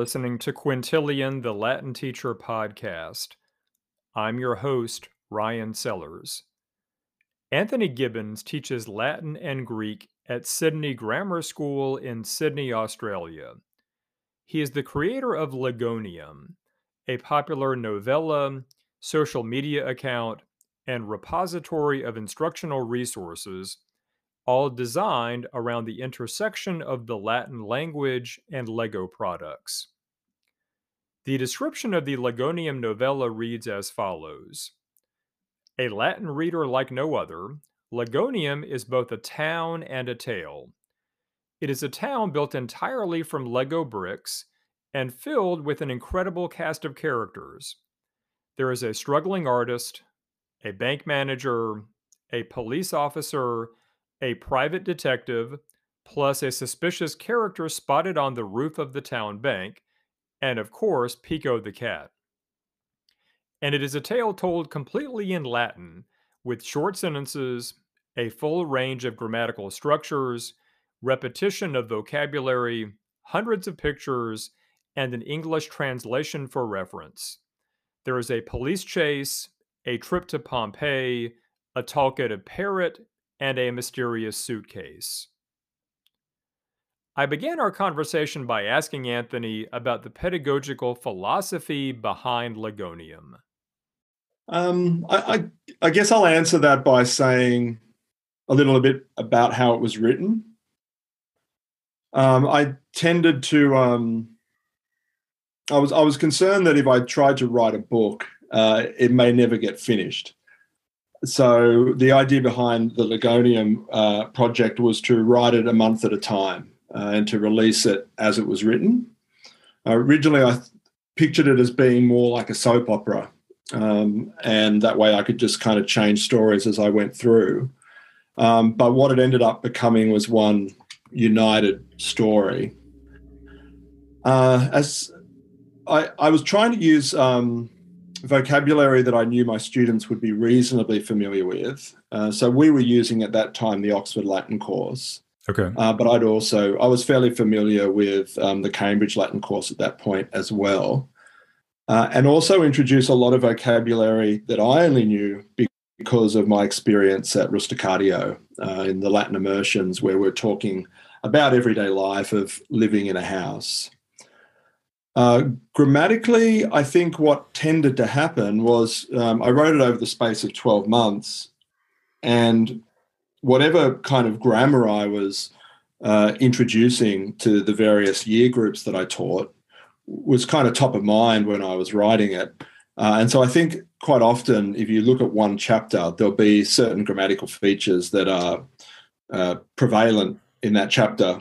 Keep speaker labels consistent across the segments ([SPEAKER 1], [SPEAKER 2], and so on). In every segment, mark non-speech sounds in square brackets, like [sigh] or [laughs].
[SPEAKER 1] listening to Quintilian, the Latin Teacher podcast. I'm your host, Ryan Sellers. Anthony Gibbons teaches Latin and Greek at Sydney Grammar School in Sydney, Australia. He is the creator of Legonium, a popular novella, social media account, and repository of instructional resources all designed around the intersection of the Latin language and LEGO products. The description of the Legonium novella reads as follows A Latin reader like no other, Legonium is both a town and a tale. It is a town built entirely from Lego bricks and filled with an incredible cast of characters. There is a struggling artist, a bank manager, a police officer, a private detective, plus a suspicious character spotted on the roof of the town bank, and of course, Pico the cat. And it is a tale told completely in Latin, with short sentences, a full range of grammatical structures, repetition of vocabulary, hundreds of pictures, and an English translation for reference. There is a police chase, a trip to Pompeii, a talkative parrot, and a mysterious suitcase. I began our conversation by asking Anthony about the pedagogical philosophy behind Legonium.
[SPEAKER 2] Um, I, I, I, guess I'll answer that by saying a little bit about how it was written. Um, I tended to. Um, I was I was concerned that if I tried to write a book, uh, it may never get finished so the idea behind the Legonium uh, project was to write it a month at a time uh, and to release it as it was written. Uh, originally, I th- pictured it as being more like a soap opera, um, and that way I could just kind of change stories as I went through. Um, but what it ended up becoming was one united story. Uh, as I, I was trying to use um, vocabulary that I knew my students would be reasonably familiar with. Uh, so we were using at that time the Oxford Latin course.
[SPEAKER 1] Okay.
[SPEAKER 2] Uh, but I'd also I was fairly familiar with um, the Cambridge Latin course at that point as well, uh, and also introduce a lot of vocabulary that I only knew because of my experience at Rusticatio uh, in the Latin immersions, where we're talking about everyday life of living in a house. Uh, grammatically, I think what tended to happen was um, I wrote it over the space of 12 months, and whatever kind of grammar I was uh, introducing to the various year groups that I taught was kind of top of mind when I was writing it. Uh, and so I think quite often, if you look at one chapter, there'll be certain grammatical features that are uh, prevalent in that chapter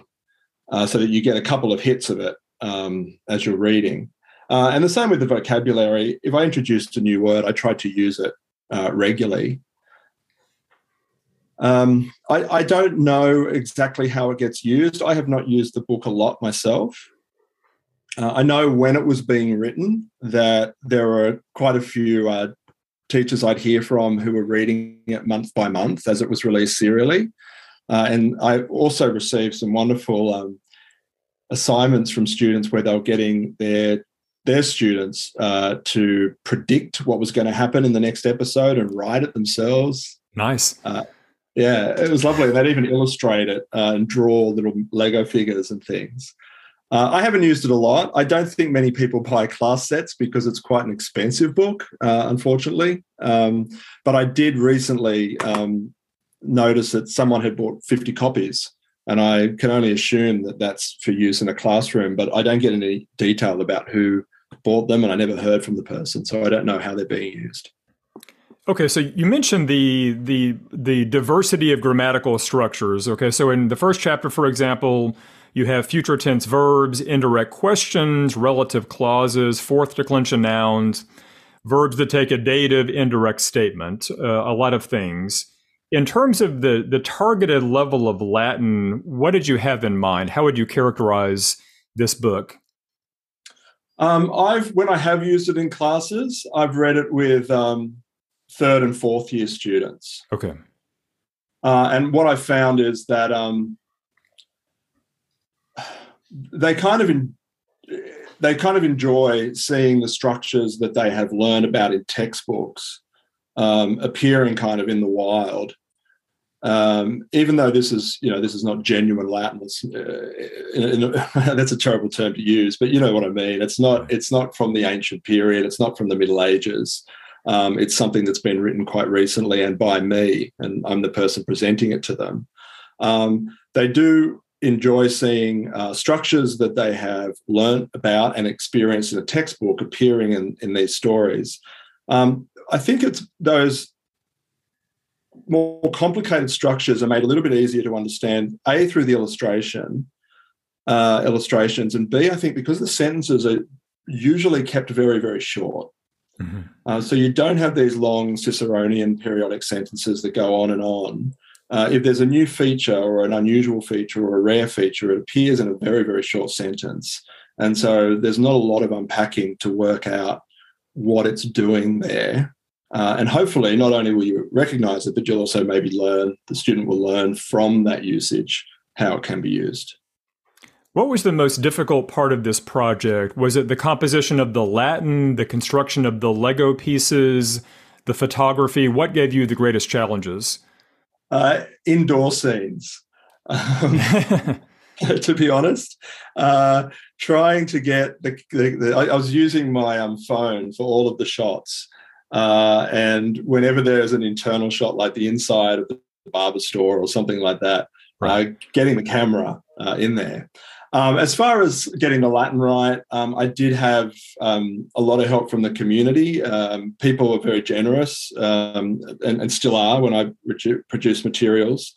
[SPEAKER 2] uh, so that you get a couple of hits of it um, as you're reading. Uh, and the same with the vocabulary. If I introduced a new word, I try to use it uh, regularly. Um, I, I, don't know exactly how it gets used. I have not used the book a lot myself. Uh, I know when it was being written that there were quite a few uh, teachers I'd hear from who were reading it month by month as it was released serially. Uh, and I also received some wonderful um, assignments from students where they were getting their their students uh, to predict what was going to happen in the next episode and write it themselves.
[SPEAKER 1] Nice. Uh,
[SPEAKER 2] yeah, it was lovely. They'd even illustrate it uh, and draw little Lego figures and things. Uh, I haven't used it a lot. I don't think many people buy class sets because it's quite an expensive book, uh, unfortunately. Um, but I did recently um, notice that someone had bought 50 copies and I can only assume that that's for use in a classroom, but I don't get any detail about who bought them, and I never heard from the person, so I don't know how they're being used.
[SPEAKER 1] Okay, so you mentioned the the the diversity of grammatical structures. Okay, so in the first chapter, for example, you have future tense verbs, indirect questions, relative clauses, fourth declension nouns, verbs that take a dative, indirect statement, uh, a lot of things. In terms of the the targeted level of Latin, what did you have in mind? How would you characterize this book?
[SPEAKER 2] Um, I've when I have used it in classes, I've read it with um, third and fourth year students.
[SPEAKER 1] Okay.
[SPEAKER 2] Uh, and what I found is that um, they kind of in, they kind of enjoy seeing the structures that they have learned about in textbooks um, appearing kind of in the wild. Um, even though this is, you know, this is not genuine Latin. Uh, in, in, [laughs] that's a terrible term to use, but you know what I mean. It's not. It's not from the ancient period. It's not from the Middle Ages. Um, it's something that's been written quite recently and by me, and I'm the person presenting it to them. Um, they do enjoy seeing uh, structures that they have learned about and experienced in a textbook appearing in, in these stories. Um, I think it's those more complicated structures are made a little bit easier to understand, A, through the illustration, uh, illustrations, and B, I think because the sentences are usually kept very, very short. Mm-hmm. Uh, so you don't have these long Ciceronian periodic sentences that go on and on uh, if there's a new feature or an unusual feature or a rare feature, it appears in a very, very short sentence. And so there's not a lot of unpacking to work out what it's doing there. Uh, and hopefully, not only will you recognize it, but you'll also maybe learn, the student will learn from that usage how it can be used.
[SPEAKER 1] What was the most difficult part of this project? Was it the composition of the Latin, the construction of the Lego pieces, the photography? What gave you the greatest challenges?
[SPEAKER 2] uh, indoor scenes. Um, [laughs] [laughs] to be honest, uh, trying to get the, the, the I, I, was using my um, phone for all of the shots, uh, and whenever there's an internal shot like the inside of the barber store or something like that, right. uh, getting the camera uh, in there. Um, as far as getting the Latin right, um, I did have um, a lot of help from the community. Um, people were very generous um, and, and, still are when I produce materials,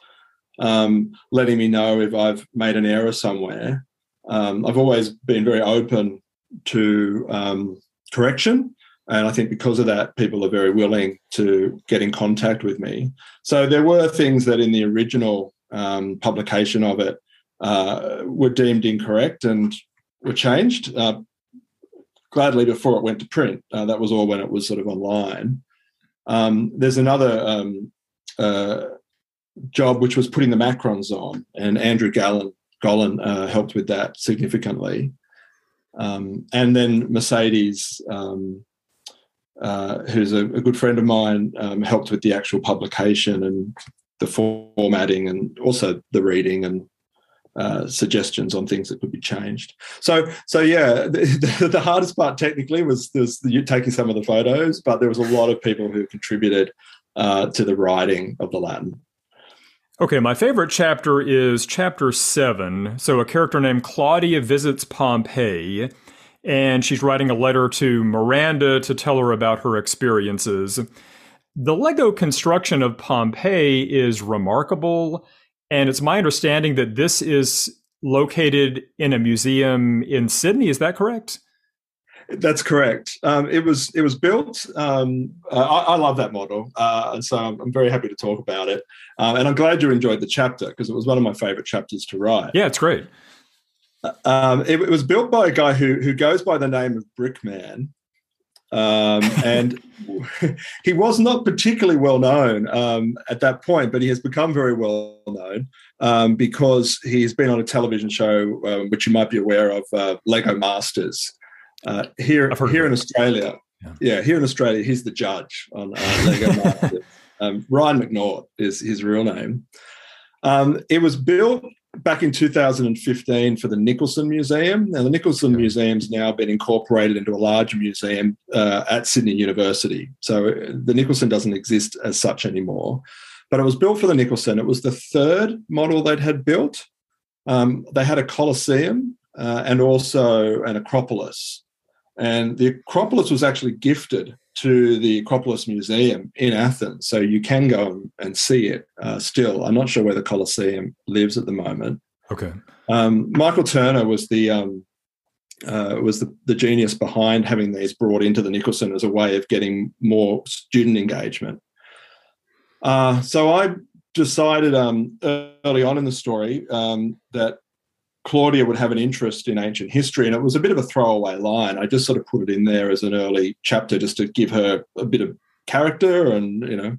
[SPEAKER 2] um, letting me know if I've made an error somewhere. I've always been very open to correction. And I think because of that, people are very willing to get in contact with me. So there were things that in the original publication of it, uh, were deemed incorrect and were changed. Uh, gladly before it went to print. Uh, that was all when it was sort of online. Um, there's another um, uh, job which was putting the macrons on, and Andrew Gallen, Gollan uh, helped with that significantly. Um, and then Mercedes, um, uh, who's a, a, good friend of mine, um, helped with the actual publication and the formatting and also the reading and uh, suggestions on things that could be changed. So, so yeah, [laughs] the, the hardest part technically was, was taking some of the photos, but there was a lot of people who contributed uh, to the writing of the Latin.
[SPEAKER 1] Okay, my favorite chapter is chapter seven. So, a character named Claudia visits Pompeii, and she's writing a letter to Miranda to tell her about her experiences. The Lego construction of Pompeii is remarkable and it's my understanding that this is located in a museum in Sydney. Is that correct?
[SPEAKER 2] That's correct. Um, it was it was built. Um, I, I, love that model, uh, and so I'm, I'm, very happy to talk about it. Um, and I'm glad you enjoyed the chapter because it was one of my favorite chapters to write.
[SPEAKER 1] Yeah, it's great.
[SPEAKER 2] Um, it, it, was built by a guy who who goes by the name of Brickman, um, [laughs] and he was not particularly well known um, at that point, but he has become very well known um, because he's been on a television show, um, which you might be aware of, uh, Lego Masters. Uh, here, here in Australia, yeah. yeah. here in Australia, he's the judge on uh, Lego [laughs] Masters. Um, Ryan McNaught is his real name. Um, it was built back in 2015 for the Nicholson Museum. Now, the Nicholson Museum's now been incorporated into a larger museum uh, at Sydney University. So uh, the Nicholson doesn't exist as such anymore. But it was built for the Nicholson. It was the third model they'd had built. Um, they had a Colosseum uh, and also an Acropolis. And the Acropolis was actually gifted to the Acropolis Museum in Athens. So you can go and see it uh, still. I'm not sure where the Colosseum lives at the moment.
[SPEAKER 1] Okay.
[SPEAKER 2] Um, Michael Turner was the um, uh, was the, the genius behind having these brought into the Nicholson as a way of getting more student engagement. Uh, so I decided um, early on in the story um, that Claudia would have an interest in ancient history, and it was a bit of a throwaway line. I just sort of put it in there as an early chapter just to give her a bit of character, and you know.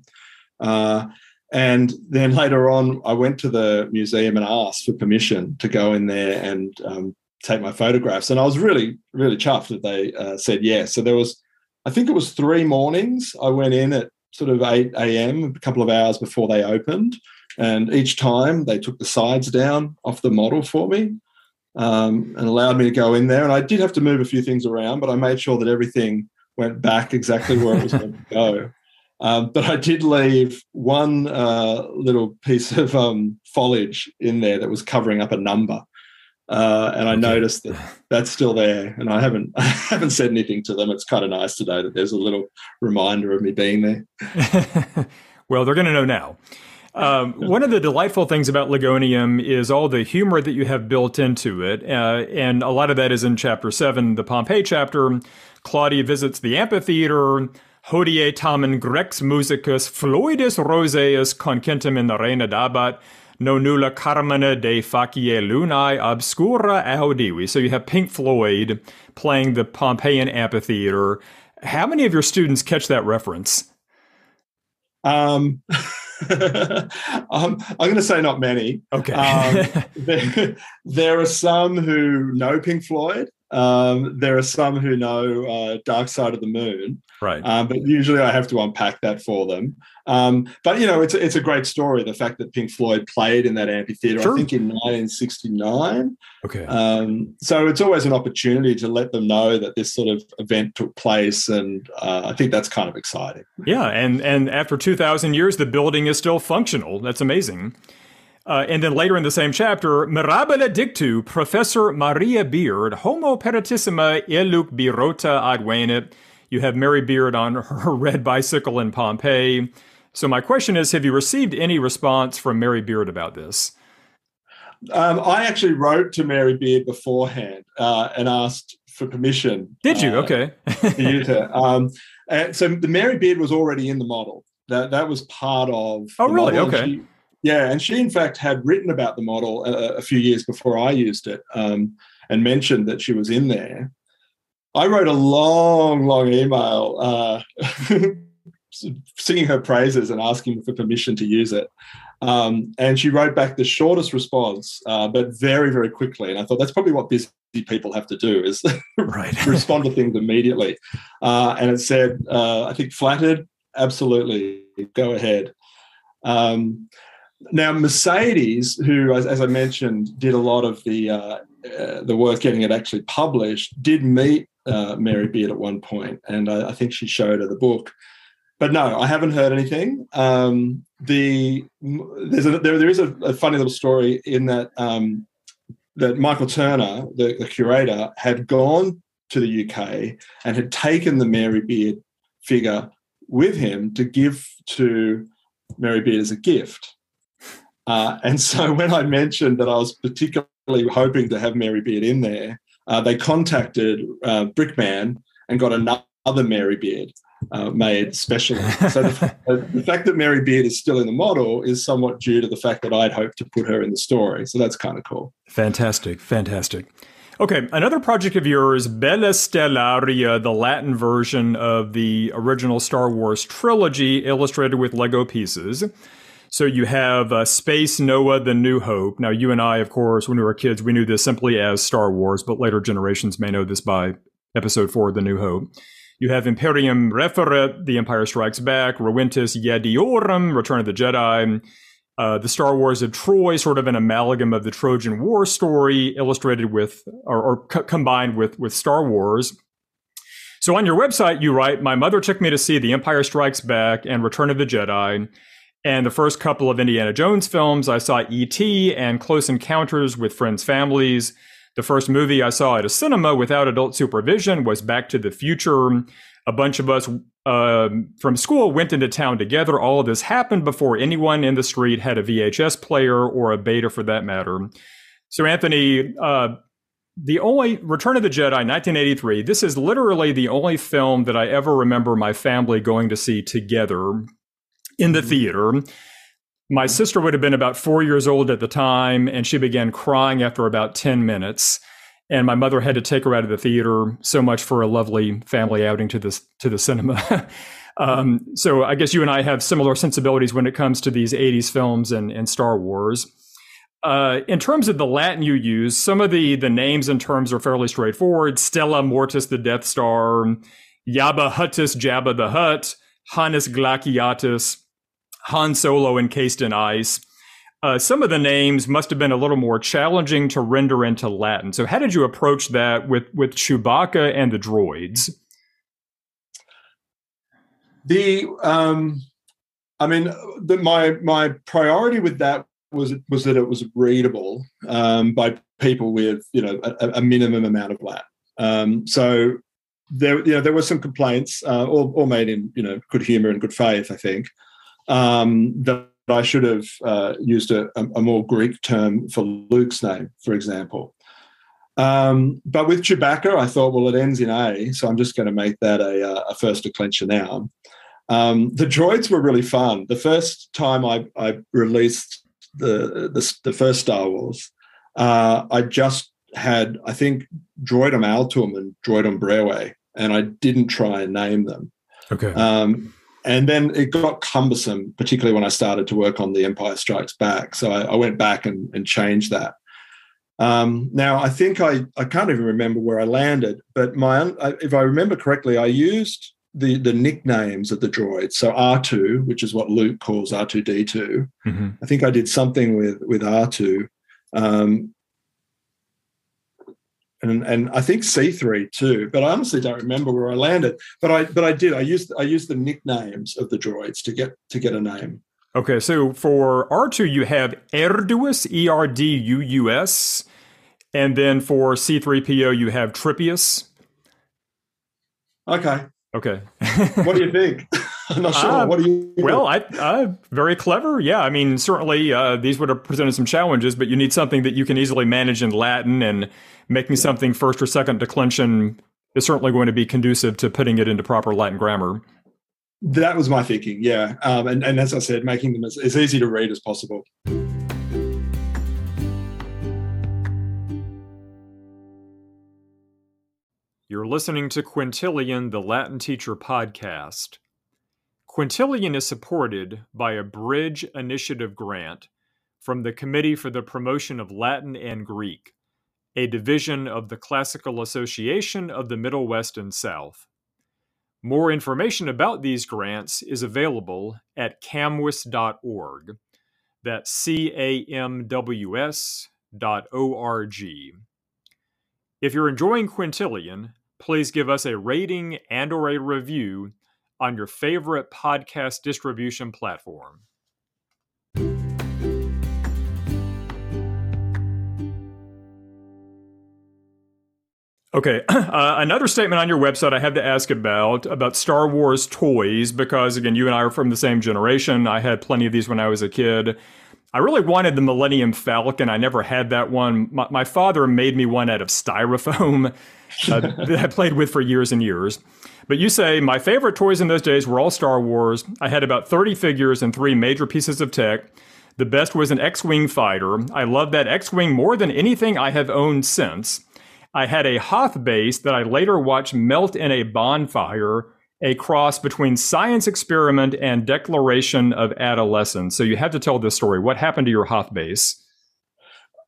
[SPEAKER 2] Uh, and then [laughs] later on, I went to the museum and asked for permission to go in there and um, take my photographs. And I was really, really chuffed that they uh, said yes. So there was, I think it was three mornings. I went in at sort of 8 a.m., a couple of hours before they opened. And each time they took the sides down off the model for me um, and allowed me to go in there. And I did have to move a few things around, but I made sure that everything went back exactly where it was going [laughs] to go. Um, but I did leave one uh, little piece of um, foliage in there that was covering up a number. Uh, and I noticed that that's still there, and I haven't [laughs] I haven't said anything to them. It's kind of nice to know that there's a little reminder of me being there. [laughs]
[SPEAKER 1] well, they're going to know now. Um, one of the delightful things about Legonium is all the humor that you have built into it, uh, and a lot of that is in chapter seven, the Pompeii chapter. Claudia visits the amphitheater hodie tamen grex musicus fluidus roseus concentem in reina dabat, no nulla carmine de facie lunae obscura audivi. So you have Pink Floyd playing the Pompeian amphitheater. How many of your students catch that reference?
[SPEAKER 2] Um, [laughs] [laughs] um, I'm going to say not many.
[SPEAKER 1] Okay.
[SPEAKER 2] um, [laughs] there, there, are some who know Pink Floyd. Um, there are some who know uh, Dark Side of the Moon,
[SPEAKER 1] right?
[SPEAKER 2] Um, but usually I have to unpack that for them. Um, but you know, it's a, it's a great story. The fact that Pink Floyd played in that amphitheater, sure. I think in 1969.
[SPEAKER 1] Okay.
[SPEAKER 2] Um, so it's always an opportunity to let them know that this sort of event took place, and uh, I think that's kind of exciting.
[SPEAKER 1] Yeah, and and after 2,000 years, the building is still functional. That's amazing. Uh, and then later in the same chapter, Mirabile dictu Professor Maria Beard, homo peritissima eluc birota ad You have Mary Beard on her red bicycle in Pompeii. So my question is, have you received any response from Mary Beard about this?
[SPEAKER 2] Um, I actually wrote to Mary Beard beforehand uh, and asked for permission.
[SPEAKER 1] Did you? Uh, okay.
[SPEAKER 2] to, um, so the Mary Beard was already in the model. That that was part of.
[SPEAKER 1] Oh, really? Okay.
[SPEAKER 2] She, yeah, and she in fact had written about the model a, a few years before I used it, um, and mentioned that she was in there. I wrote a long, long email uh, [laughs] singing her praises and asking for permission to use it. Um, and she wrote back the shortest response, uh, but very, very quickly. And I thought that's probably what busy people have to do is [laughs]
[SPEAKER 1] right. [laughs]
[SPEAKER 2] respond to things immediately. Uh, and it said, uh, I think flattered, absolutely, go ahead. Um, now, Mercedes, who, as, as, I mentioned, did a lot of the uh, uh, the work getting it actually published, did meet uh, Mary Beard at one point, and I, I, think she showed her the book. But no, I haven't heard anything. Um, the there's a, there, there is a, a, funny little story in that um, that Michael Turner, the, the curator, had gone to the UK and had taken the Mary Beard figure with him to give to Mary Beard as a gift. Uh, and so [laughs] when I mentioned that I was particularly hoping to have Mary Beard in there, uh, they contacted uh, Brickman and got another Mary Beard uh, made specially. So the, [laughs] the, fact that Mary Beard is still in the model is somewhat due to the fact that I'd hoped to put her in the story. So that's kind of cool.
[SPEAKER 1] Fantastic, fantastic. Okay, another project of yours, Bella Stellaria, the Latin version of the original Star Wars trilogy, illustrated with Lego pieces. So you have uh, Spes Nova, The New Hope. Now, you and I, of course, when we were kids, we knew this simply as Star Wars, but later generations may know this by Episode 4, The New Hope. You have Imperium Referet, The Empire Strikes Back, Roentis Yediorum, Return of the Jedi, uh, The Star Wars of Troy, sort of an amalgam of the Trojan War story, illustrated with, or, or co- combined with, with Star Wars. So on your website, you write, My mother took me to see The Empire Strikes Back and Return of the Jedi. And the first couple of Indiana Jones films, I saw E.T. and Close Encounters with Friends' Families. The first movie I saw at a cinema without adult supervision was Back to the Future. A bunch of us uh, from school went into town together. All of this happened before anyone in the street had a VHS player or a beta for that matter. So, Anthony, uh, the only Return of the Jedi, 1983, this is literally the only film that I ever remember my family going to see together in the mm-hmm. theater. My sister would have been about four years old at the time, and she began crying after about 10 minutes. And my mother had to take her out of the theater. So much for a lovely family outing to the, to the cinema. [laughs] um, so I guess you and I have similar sensibilities when it comes to these 80s films and, and Star Wars. uh, in terms of the Latin you use, some of the the names and terms are fairly straightforward. Stella Mortis, the Death Star, Yabba Huttus, Jabba the Hutt, Hannes Glaciatus, Han Solo encased in ice. Uh, some of the names must have been a little more challenging to render into Latin. So, how did you approach that with with Chewbacca and the droids?
[SPEAKER 2] The um, I mean, the, my my priority with that was was that it was readable um, by people with you know a, a minimum amount of Latin. Um, so there you know there were some complaints, uh, all, all made in you know good humor and good faith, I think, um, that I should have uh, used a, a, more Greek term for Luke's name, for example. Um, but with Chewbacca, I thought, well, it ends in A, so I'm just going to make that a, uh, a first declension noun. Um, the droids were really fun. The first time I, I released the, the, the first Star Wars, uh, I just had I think Droidum Altum and Droidum Brewe, and I didn't try and name them.
[SPEAKER 1] Okay.
[SPEAKER 2] Um, and then it got cumbersome, particularly when I started to work on The Empire Strikes Back. So I, I went back and, and changed that. Um, now I think I I can't even remember where I landed, but my if I remember correctly, I used the the nicknames of the droids. So R2, which is what Luke calls R2D2. Mm-hmm. I think I did something with with R2. Um, and, and I think C3 too, but I honestly don't remember where I landed. But I but I did. I used I used the nicknames of the droids to get to get a name.
[SPEAKER 1] Okay, so for R2 you have Erduus, E R D U U S, and then for C3PO you have Tripius.
[SPEAKER 2] Okay.
[SPEAKER 1] Okay.
[SPEAKER 2] what do you think? [laughs] I'm not sure. Uh, what do you?
[SPEAKER 1] Think? Well, I uh, very clever. Yeah, I mean, certainly uh, these would have presented some challenges, but you need something that you can easily manage in Latin, and making something first or second declension is certainly going to be conducive to putting it into proper Latin grammar.
[SPEAKER 2] That was my thinking. Yeah, um, and and as I said, making them as, as easy to read as possible.
[SPEAKER 1] You're listening to Quintilian, the Latin Teacher podcast. Quintilian is supported by a Bridge Initiative grant from the Committee for the Promotion of Latin and Greek, a division of the Classical Association of the Middle West and South. More information about these grants is available at camwis.org. That's C A M W S dot O R G. If you're enjoying Quintilian, please give us a rating and or a review on your favorite podcast distribution platform. Okay, [clears throat] uh, another statement on your website I have to ask about about Star Wars toys because again, you and I are from the same generation. I had plenty of these when I was a kid. I really wanted the Millennium Falcon. I never had that one. My, my father made me one out of styrofoam [laughs] uh, that I played with for years and years. But you say, my favorite toys in those days were all Star Wars. I had about 30 figures and three major pieces of tech. The best was an X Wing fighter. I love that X Wing more than anything I have owned since. I had a Hoth base that I later watched melt in a bonfire a cross between science experiment and declaration of adolescence. So you have to tell this story. What happened to your Hoth base?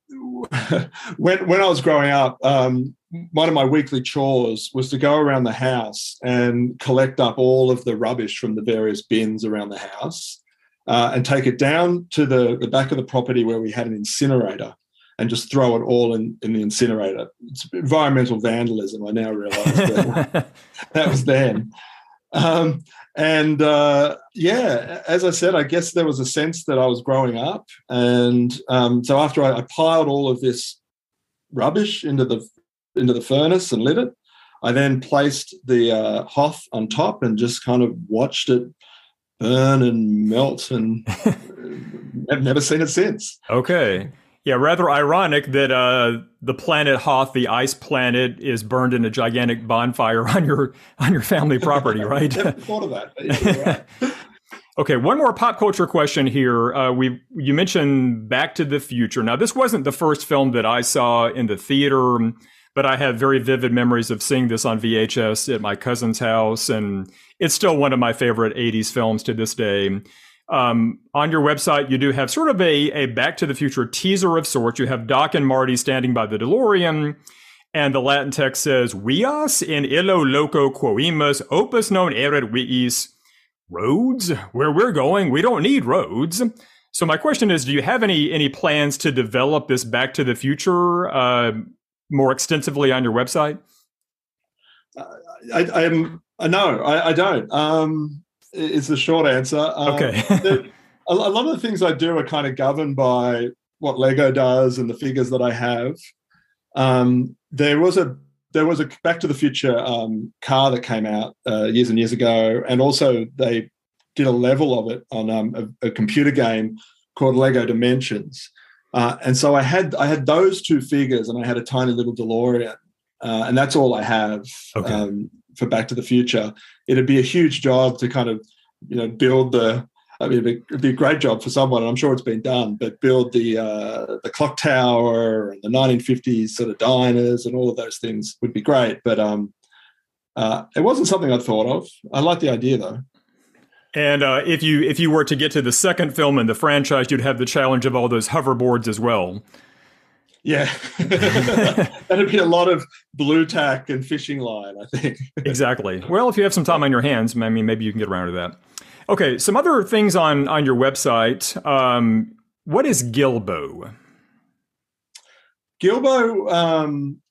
[SPEAKER 1] [laughs]
[SPEAKER 2] when when I was growing up, um, one of my weekly chores was to go around the house and collect up all of the rubbish from the various bins around the house, uh, and take it down to the, the back of the property where we had an incinerator, and just throw it all in, in the incinerator. It's environmental vandalism. I now realise that, [laughs] that was then. Um, and uh, yeah, as I said, I guess there was a sense that I was growing up. And um, so after I, I, piled all of this rubbish into the into the furnace and lit it, I then placed the uh, Hoth on top and just kind of watched it burn and melt, and [laughs] I've never seen it since.
[SPEAKER 1] Okay. Yeah, rather ironic that uh, the planet Hoth, the ice planet, is burned in a gigantic bonfire [laughs] on your on your family property, [laughs] right?
[SPEAKER 2] Never thought of that. [laughs]
[SPEAKER 1] okay, one more pop culture question here. Uh, we you mentioned Back to the Future. Now, this wasn't the first film that I saw in the theater, but I have very vivid memories of seeing this on VHS at my cousin's house, and it's still one of my favorite '80s films to this day. Um, on your website, you do have sort of a, a Back to the Future teaser of sorts. You have Doc and Marty standing by the DeLorean, and the Latin text says, Vias in illo loco quoimus opus non erit viis. Roads? Where we're going, we don't need roads. So my question is, do you have any any plans to develop this Back to the Future uh, more extensively on your website?
[SPEAKER 2] Uh, I, am uh, no, I, I don't. Um, is the short answer.
[SPEAKER 1] Um, okay. [laughs]
[SPEAKER 2] a, a lot of the things I do are kind of governed by what Lego does and the figures that I have. Um, there was a there was a Back to the Future um, car that came out uh, years and years ago, and also they did a level of it on um, a, a, computer game called Lego Dimensions. Uh, and so I had I had those two figures, and I had a tiny little DeLorean, uh, and that's all I have okay. um, for Back to the Future. It'd be a huge job to kind of you know build the. I mean, it'd be, it'd be a great job for someone, and I'm sure it's been done. But build the uh, the clock tower and the 1950s sort of diners and all of those things would be great. But um, uh, it wasn't something I'd thought of. I like the idea though.
[SPEAKER 1] And uh, if you if you were to get to the second film in the franchise, you'd have the challenge of all those hoverboards as well.
[SPEAKER 2] Yeah, [laughs] that'd be a lot of Blu Tack and fishing line, I think. [laughs]
[SPEAKER 1] exactly. Well, if you have some time on your hands, I mean, maybe you can get around to that. Okay, some other things on on your website. Um, what is Gilbo?
[SPEAKER 2] Gilbo, um,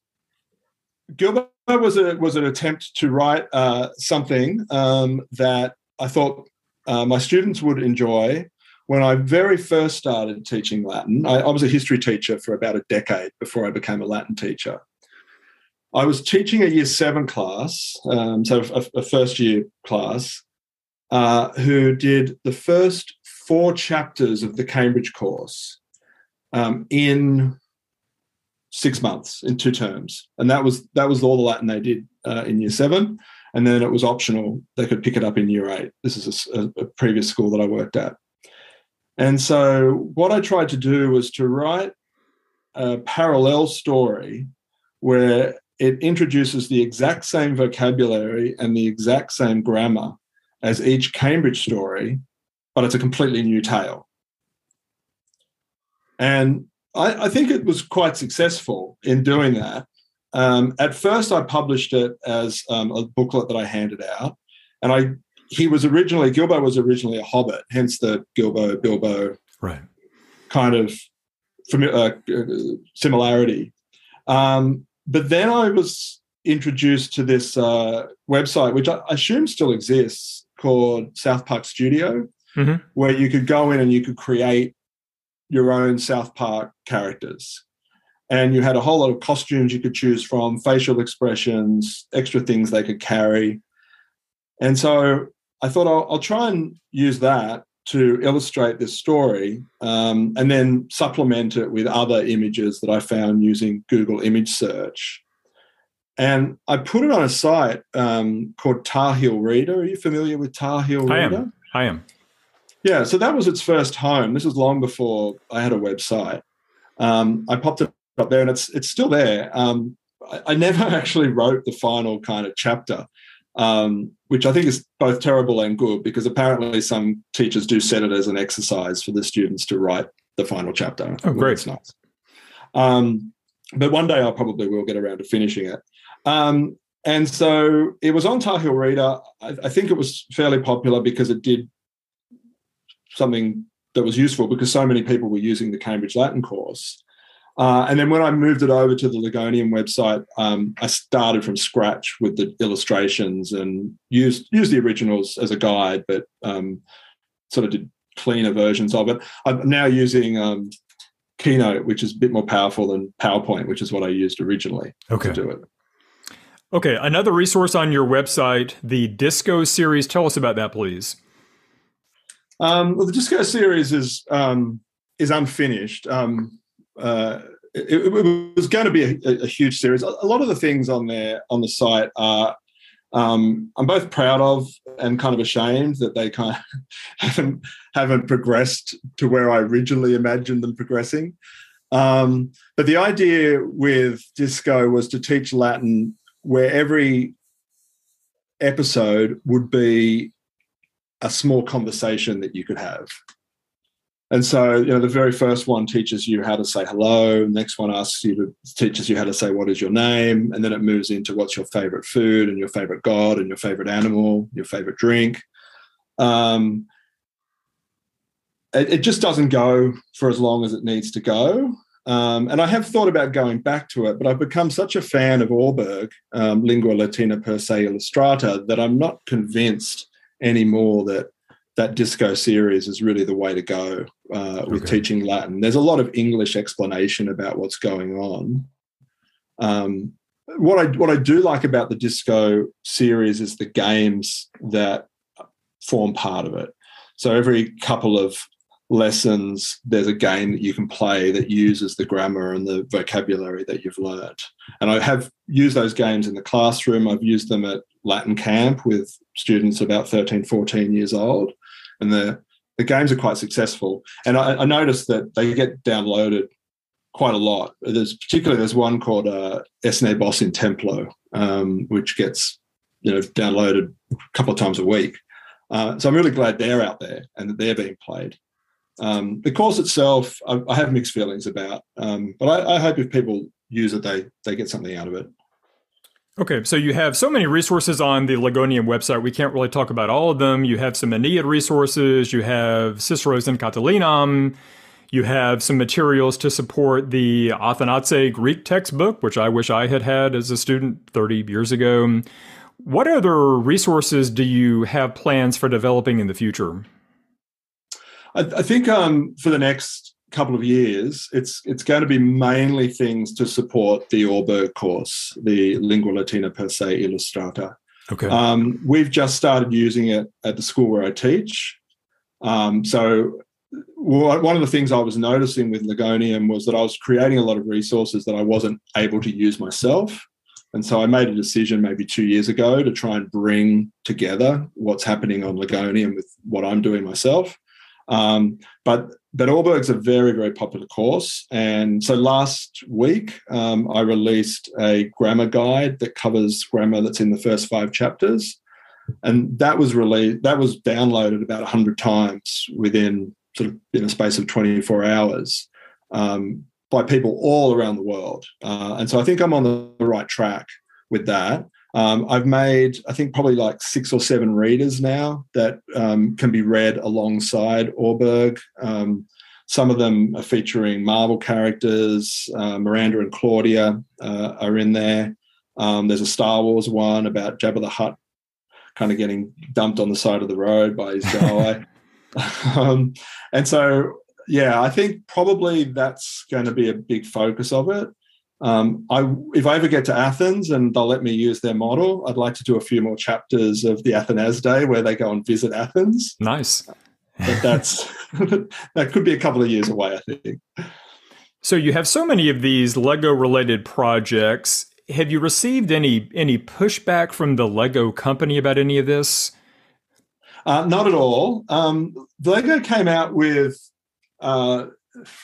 [SPEAKER 2] Gilbo was a was an attempt to write uh, something um, that I thought uh, my students would enjoy. When I very first started teaching Latin, I, I was a history teacher for about a decade before I became a Latin teacher. I was teaching a year seven class, um, so a, a, first year class, uh, who did the first four chapters of the Cambridge course um, in six months, in two terms, and that was that was all the Latin they did uh, in year seven and then it was optional. They could pick it up in year eight. This is a, a previous school that I worked at. And so, what I tried to do was to write a parallel story where it introduces the exact same vocabulary and the exact same grammar as each Cambridge story, but it's a completely new tale. And I, I think it was quite successful in doing that. Um, at first, I published it as um, a booklet that I handed out, and I he was originally Gilbo was originally a Hobbit, hence the Gilbo Bilbo
[SPEAKER 1] right
[SPEAKER 2] kind of uh, similarity. Um, but then I was introduced to this uh, website, which I assume still exists, called South Park Studio, mm-hmm. where you could go in and you could create your own South Park characters and you had a whole lot of costumes you could choose from, facial expressions, extra things they could carry. And so I thought I'll, I'll try and use that to illustrate this story um, and then supplement it with other images that I found using Google image search. And I put it on a site um, called Tar Heel Reader. Are you familiar with Tar Heel Reader? I
[SPEAKER 1] am. I am.
[SPEAKER 2] Yeah, so that was its first home. This was long before I had a website. Um, I popped it up there, and it's it's still there. Um, I, I, never [laughs] actually wrote the final kind of chapter, um, which I think is both terrible and good because apparently some teachers do set it as an exercise for the students to write the final chapter.
[SPEAKER 1] Oh, great!
[SPEAKER 2] It's nice. Um, but one day I probably will get around to finishing it. Um, and so it was on Tar Heel Reader. I, I think it was fairly popular because it did something that was useful because so many people were using the Cambridge Latin course. Uh, and then when I moved it over to the Legonium website, um, I started from scratch with the illustrations and used used the originals as a guide, but um, sort of did cleaner versions of it. I'm now using um, Keynote, which is a bit more powerful than PowerPoint, which is what I used originally
[SPEAKER 1] okay.
[SPEAKER 2] to do it.
[SPEAKER 1] Okay, another resource on your website, the Disco series. Tell us about that, please.
[SPEAKER 2] Um, well, the Disco series is um, is unfinished. Um, uh, it, it, was going to be a, a, huge series. A lot of the things on there on the site are um, I'm both proud of and kind of ashamed that they kind of [laughs] haven't haven't progressed to where I originally imagined them progressing. Um, but the idea with Disco was to teach Latin where every episode would be a small conversation that you could have. And so, you know, the very first one teaches you how to say hello. Next one asks you to teaches you how to say what is your name, and then it moves into what's your favorite food and your favorite god and your favorite animal, your favorite drink. Um, it, it just doesn't go for as long as it needs to go. Um, and I have thought about going back to it, but I've become such a fan of Ørberg, um, Lingua Latina per se illustrata, that I'm not convinced anymore that that disco series is really the way to go uh, with okay. teaching Latin. There's a lot of English explanation about what's going on. Um, what I what I do like about the disco series is the games that form part of it. So every couple of lessons, there's a game that you can play that uses the grammar and the vocabulary that you've learned. And I have used those games in the classroom. I've used them at Latin camp with students about 13, 14 years old. And the, the games are quite successful. And I, I noticed that they get downloaded quite a lot. There's particularly there's one called uh, Esne Boss in Templo, um, which gets you know downloaded a couple of times a week. Uh, so I'm really glad they're out there and that they're being played. Um, the course itself, I, I, have mixed feelings about, um, but I, I, hope if people use it, they they get something out of it.
[SPEAKER 1] Okay, so you have so many resources on the Legonium website. We can't really talk about all of them. You have some Aeneid resources. You have Cicero's in Catilinam. You have some materials to support the Athenaze Greek textbook, which I wish I had had as a student 30 years ago. What other resources do you have plans for developing in the future?
[SPEAKER 2] I, I think um, for the next couple of years, it's it's going to be mainly things to support the Ørberg course, the Lingua Latina per se illustrata.
[SPEAKER 1] Okay.
[SPEAKER 2] Um, we've just started using it at the school where I teach. Um, so one of the things I was noticing with Legonium was that I was creating a lot of resources that I wasn't able to use myself. And so I made a decision maybe two years ago to try and bring together what's happening on Legonium with what I'm doing myself. Um, but but Ørberg's a very very popular course, and so last week um, I released a grammar guide that covers grammar that's in the first five chapters, and that was released that was downloaded about hundred times within sort of in a space of 24 hours um, by people all around the world, uh, and so I think I'm on the right track with that. Um, I've made, I think, probably like six or seven readers now that um, can be read alongside Ørberg. Um, some of them are featuring Marvel characters. Uh, Miranda and Claudia uh, are in there. Um, there's a Star Wars one about Jabba the Hutt kind of getting dumped on the side of the road by his guy. [laughs] Um, and so, yeah, I think probably that's going to be a big focus of it. Um, I, if I ever get to Athens and they'll let me use their model, I'd like to do a few more chapters of the Athenaze where they go and visit Athens.
[SPEAKER 1] Nice.
[SPEAKER 2] But that's [laughs] that could be a couple of years away, I think.
[SPEAKER 1] So you have so many of these Lego related projects. Have you received any any pushback from the Lego company about any of this?
[SPEAKER 2] Uh, not at all. Um, Lego came out with uh,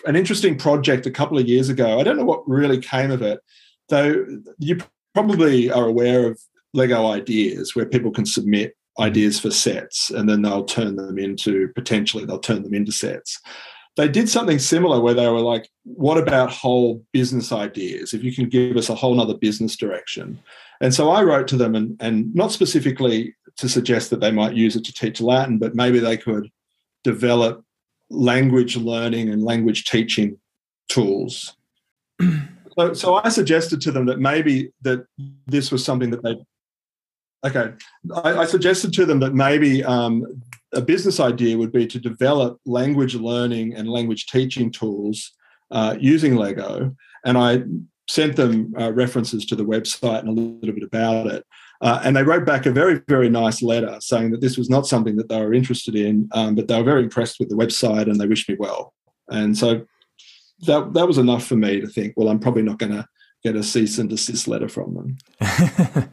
[SPEAKER 2] an interesting project a couple of years ago. I don't know what really came of it, though. You probably are aware of Lego ideas where people can submit ideas for sets and then they'll turn them into potentially they'll turn them into sets. They did something similar where they were like, what about whole business ideas? If you can give us a whole nother business direction. And so I wrote to them and, and not specifically to suggest that they might use it to teach Latin, but maybe they could develop language learning and language teaching tools. [clears throat] so, so I suggested to them that maybe that this was something that they. Okay, I, I suggested to them that maybe um, a business idea would be to develop language learning and language teaching tools uh, using Lego, and I sent them uh, references to the website and a little bit about it. Uh, and they wrote back a very, very nice letter saying that this was not something that they were interested in, um, but they were very impressed with the website and they wished me well. And so that that was enough for me to think, well, I'm probably not going to get a cease and desist letter from them.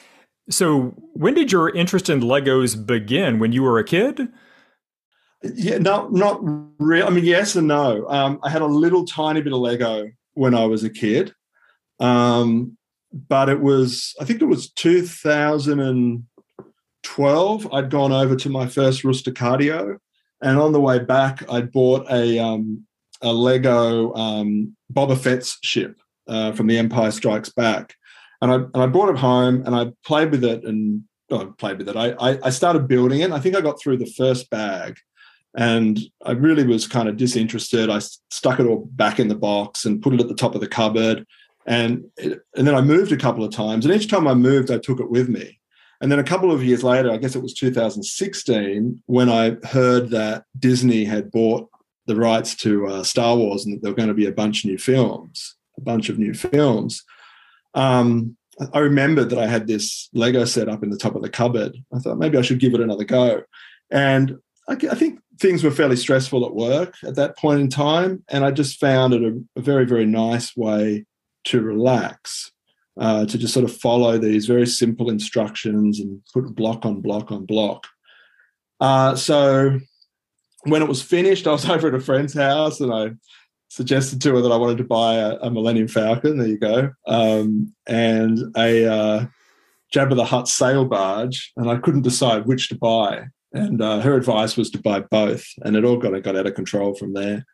[SPEAKER 2] [laughs]
[SPEAKER 1] so, when did your interest in Legos begin? When you were a kid?
[SPEAKER 2] Yeah, no, not really. I mean, yes and no. Um, I had a little tiny bit of Lego when I was a kid. Um, but it was I think it was 2012 I'd gone over to my first Rusticatio, and on the way back, I'd bought a um, a Lego um, Boba Fett's ship uh, from The Empire Strikes Back, and I and I brought it home and I played with it and played with it. I, I I started building it. I think I got through the first bag, and I really was kind of disinterested. I stuck it all back in the box and put it at the top of the cupboard, and it, and then I moved a couple of times. And each time I moved, I took it with me. And then a couple of years later, I guess it was 2016, when I heard that Disney had bought the rights to uh, Star Wars and that there were going to be a bunch of new films, a bunch of new films. Um, I remembered that I had this Lego set up in the top of the cupboard. I thought maybe I should give it another go. And I, I think things were fairly stressful at work at that point in time. And I just found it a, a very, very nice way to relax uh, to just sort of follow these very simple instructions and put block on block on block. Uh, so when it was finished, I was [laughs] over at a friend's house and I suggested to her that I wanted to buy a, a Millennium Falcon. There you go, um, and a uh, Jabba the Hutt sail barge, and I couldn't decide which to buy. And uh, her advice was to buy both, and it all got got out of control from there.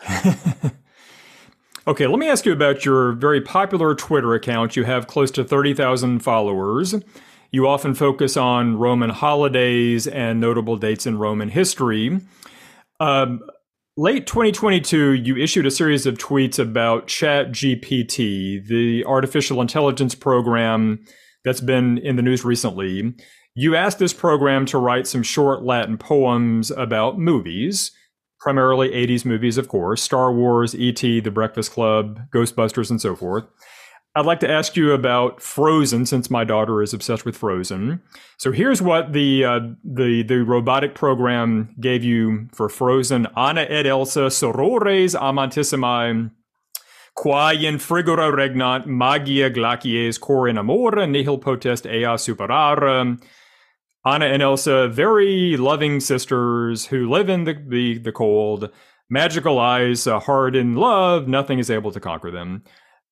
[SPEAKER 2] [laughs]
[SPEAKER 1] Okay, let me ask you about your very popular Twitter account. You have close to 30,000 followers. You often focus on Roman holidays and notable dates in Roman history. Um, late 2022, you issued a series of tweets about ChatGPT, the artificial intelligence program that's been in the news recently. You asked this program to write some short Latin poems about movies primarily 80s movies, of course Star Wars, E.T., The Breakfast Club, Ghostbusters, and so forth. I'd like to ask you about Frozen, since my daughter is obsessed with Frozen. So here's what the uh, the the robotic program gave you for Frozen: Anna et Elsa sorores amantissimae, qua in frigora regnant magia glacies cor in amore nihil potest ea superare Anna and Elsa, very loving sisters who live in the, the, the cold, magical eyes, uh, hard in love, nothing is able to conquer them.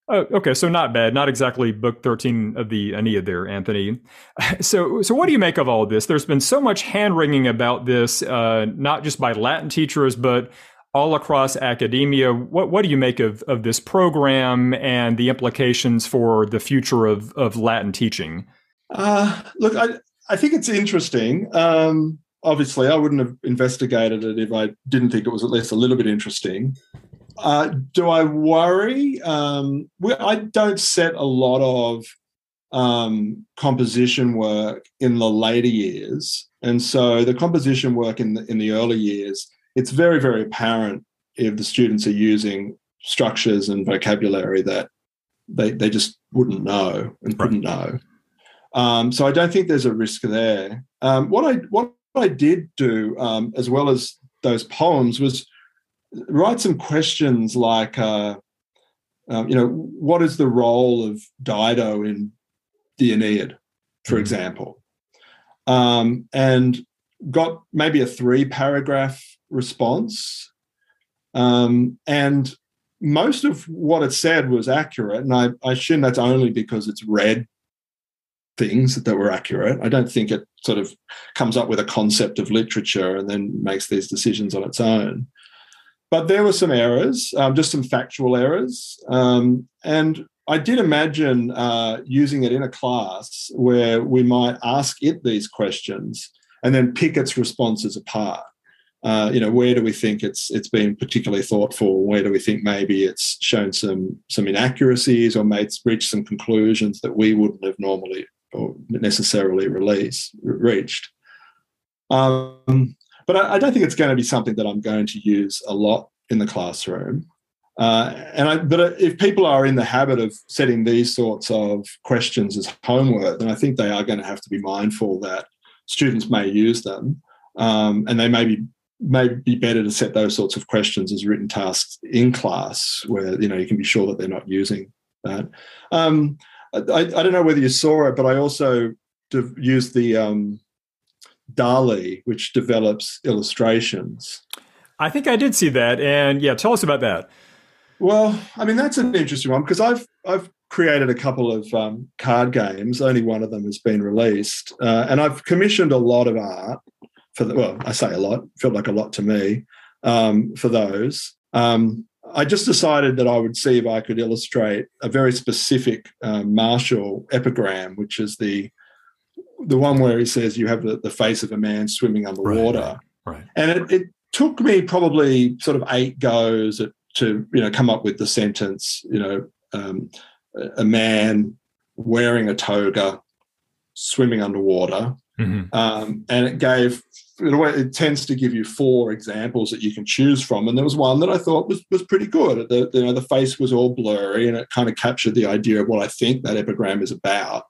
[SPEAKER 1] Uh, okay, so not bad. Not exactly book 13 of the Aeneid there, Anthony. [laughs] So, so what do you make of all of this? There's been so much hand wringing about this, uh, not just by Latin teachers, but all across academia. What, what do you make of, of this program and the implications for the future of, of Latin teaching?
[SPEAKER 2] Uh, look, I, I think it's interesting. Um, obviously, I wouldn't have investigated it if I didn't think it was at least a little bit interesting. Uh, do I worry? Um, I don't set a lot of um, composition work in the later years, and so the composition work in the, in the early years, it's very very apparent if the students are using structures and vocabulary that they they just wouldn't know and couldn't know. Um, so I don't think there's a risk there. Um, what I what I did do, um, as well as those poems, was write some questions like, uh, um, you know, what is the role of Dido in the Aeneid, for mm-hmm. example, um, and got maybe a three paragraph response, um, and most of what it said was accurate, and I, I assume that's only because it's read things that were accurate. I don't think it sort of comes up with a concept of literature and then makes these decisions on its own. But there were some errors, um, just some factual errors. Um, and I did imagine uh, using it in a class where we might ask it these questions and then pick its responses apart. Uh, you know, where do we think it's it's been particularly thoughtful? Where do we think maybe it's shown some some inaccuracies or made reached some conclusions that we wouldn't have normally or necessarily release reached. Um, but I, I, don't think it's going to be something that I'm going to use a lot in the classroom. Uh, and I, but if people are in the habit of setting these sorts of questions as homework, then I think they are going to have to be mindful that students may use them, um, and they may be may be better to set those sorts of questions as written tasks in class, where you know you can be sure that they're not using that. Um, I, I don't know whether you saw it, but I also used the um, DALL-E, which develops illustrations.
[SPEAKER 1] I think I did see that, and yeah, tell us about that.
[SPEAKER 2] Well, I mean that's an interesting one because I've I've created a couple of um, card games. Only one of them has been released, uh, and I've commissioned a lot of art for the. Well, I say a lot. Felt like a lot to me um, for those. Um, I just decided that I would see if I could illustrate a very specific uh, Martial epigram, which is the the one where he says you have the, the face of a man swimming underwater.
[SPEAKER 1] Right. right.
[SPEAKER 2] And it, it, took me probably sort of eight goes at, to you know come up with the sentence. You know, um, a man wearing a toga, swimming underwater, mm-hmm. um, and it gave it tends to give you four examples that you can choose from, and there was one that I thought was was pretty good. The you know the face was all blurry, and it kind of captured the idea of what I think that epigram is about.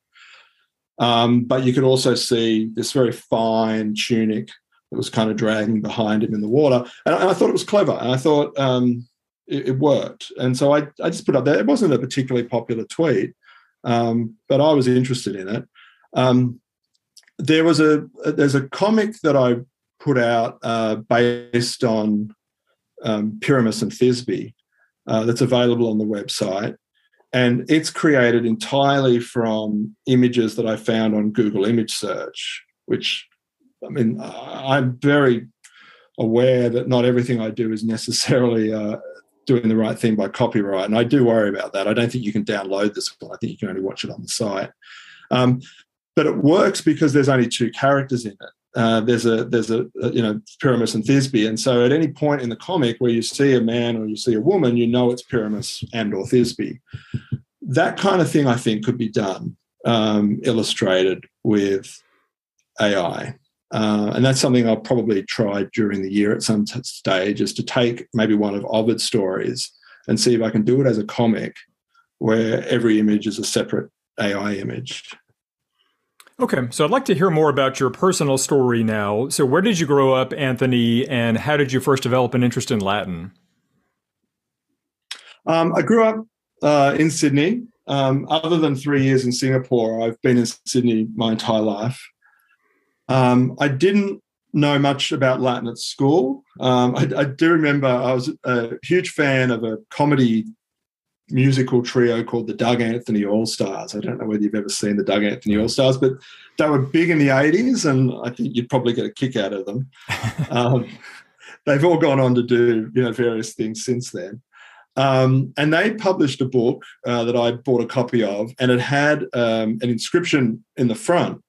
[SPEAKER 2] Um, but you could also see this very fine tunic that was kind of dragging behind him in the water, and I, and I thought it was clever, and I thought um, it, it, worked, and so I I just put up there. It wasn't a particularly popular tweet, um, but I was interested in it. There was a there's a comic that I put out uh, based on um, Pyramus and Thisbe uh, that's available on the website, and it's created entirely from images that I found on Google Image Search. Which, I mean, I'm very aware that not everything I do is necessarily uh, doing the right thing by copyright, and I do worry about that. I don't think you can download this one. I think you can only watch it on the site. Um, but it works because there's only two characters in it. Uh, there's a there's a, a, you know Pyramus and Thisbe, and so at any point in the comic where you see a man or you see a woman, you know it's Pyramus and or Thisbe. That kind of thing, I think, could be done um, illustrated with AI, uh, and that's something I'll probably try during the year at some t- stage, is to take maybe one of Ovid's stories and see if I can do it as a comic, where every image is a separate AI image.
[SPEAKER 1] Okay, so I'd like to hear more about your personal story now. So, where did you grow up, Anthony, and how did you first develop an interest in Latin?
[SPEAKER 2] Um, I grew up uh, in Sydney. Um, other than three years in Singapore, I've been in Sydney my entire life. Um, I didn't know much about Latin at school. Um, I, I, do remember I was a huge fan of a comedy musical trio called the Doug Anthony All Stars. I don't know whether you've ever seen the Doug Anthony All Stars, but they were big in the 80s, and I think you'd probably get a kick out of them. [laughs] um, they've all gone on to do you know various things since then. Um, and they published a book uh, that I bought a copy of, and it had um, an inscription in the front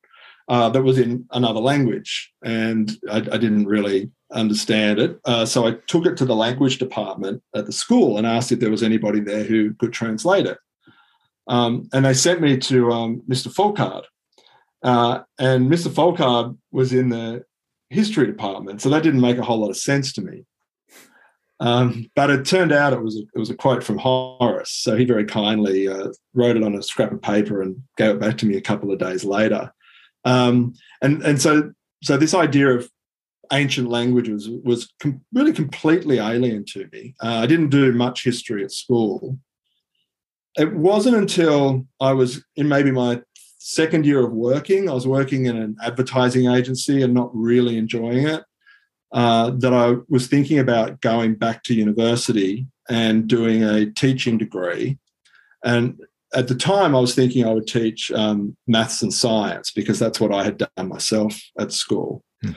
[SPEAKER 2] uh, that was in another language, and I, I didn't really understand it. Uh, so I took it to the language department at the school and asked if there was anybody there who could translate it. Um, and they sent me to um, Mr. Folkard. Uh, and Mr. Folkard was in the history department, so that didn't make a whole lot of sense to me. Um, but it turned out it was a, it was a quote from Horace. So he very kindly uh, wrote it on a scrap of paper and gave it back to me a couple of days later. Um, and and so so this idea of ancient languages was com- really completely alien to me. Uh, I didn't do much history at school. It wasn't until I was in maybe my second year of working, I was working in an advertising agency and not really enjoying it, uh, that I was thinking about going back to university and doing a teaching degree. And at the time, I was thinking I would teach um, maths and science because that's what I had done myself at school. Hmm.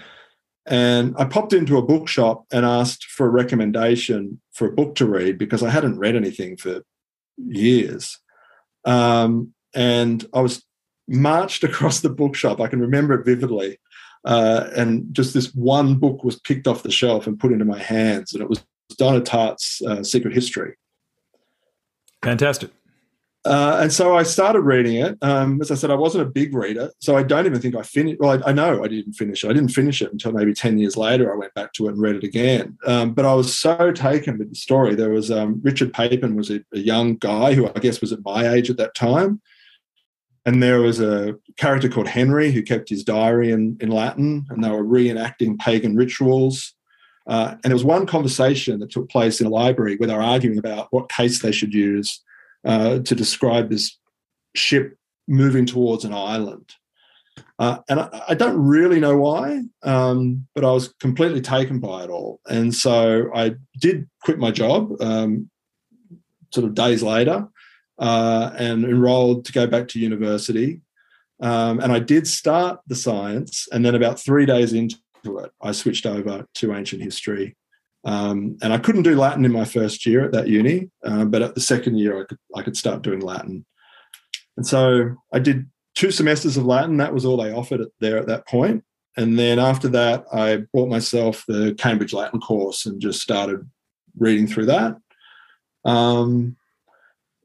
[SPEAKER 2] And I popped into a bookshop and asked for a recommendation for a book to read because I hadn't read anything for years. Um, and I was marched [laughs] across the bookshop. I can remember it vividly. Uh, and just this one book was picked off the shelf and put into my hands, and it was Donna Tartt's uh, Secret History.
[SPEAKER 1] Fantastic.
[SPEAKER 2] Uh, and so I started reading it. Um, as I said, I wasn't a big reader, so I don't even think I finished. Well, I, I, know I didn't finish it. I didn't finish it until maybe ten years later. I went back to it and read it again. Um, but I was so taken with the story. There was um, Richard Papen was a, a, young guy who I guess was at my age at that time, and there was a character called Henry who kept his diary in in Latin, and they were reenacting pagan rituals. Uh, and there was one conversation that took place in a library where they were arguing about what case they should use uh, to describe this ship moving towards an island. Uh, and I, I, don't really know why, um, but I was completely taken by it all. And so I did quit my job um, sort of days later. uh, and enrolled to go back to university. Um, and I did start the science, and then about three days into it, I switched over to ancient history. Um, and I couldn't do Latin in my first year at that uni, uh, but at the second year, I could I could start doing Latin. And so I did two semesters of Latin. That was all they offered there at that point. And then after that, I bought myself the Cambridge Latin course and just started reading through that. Um,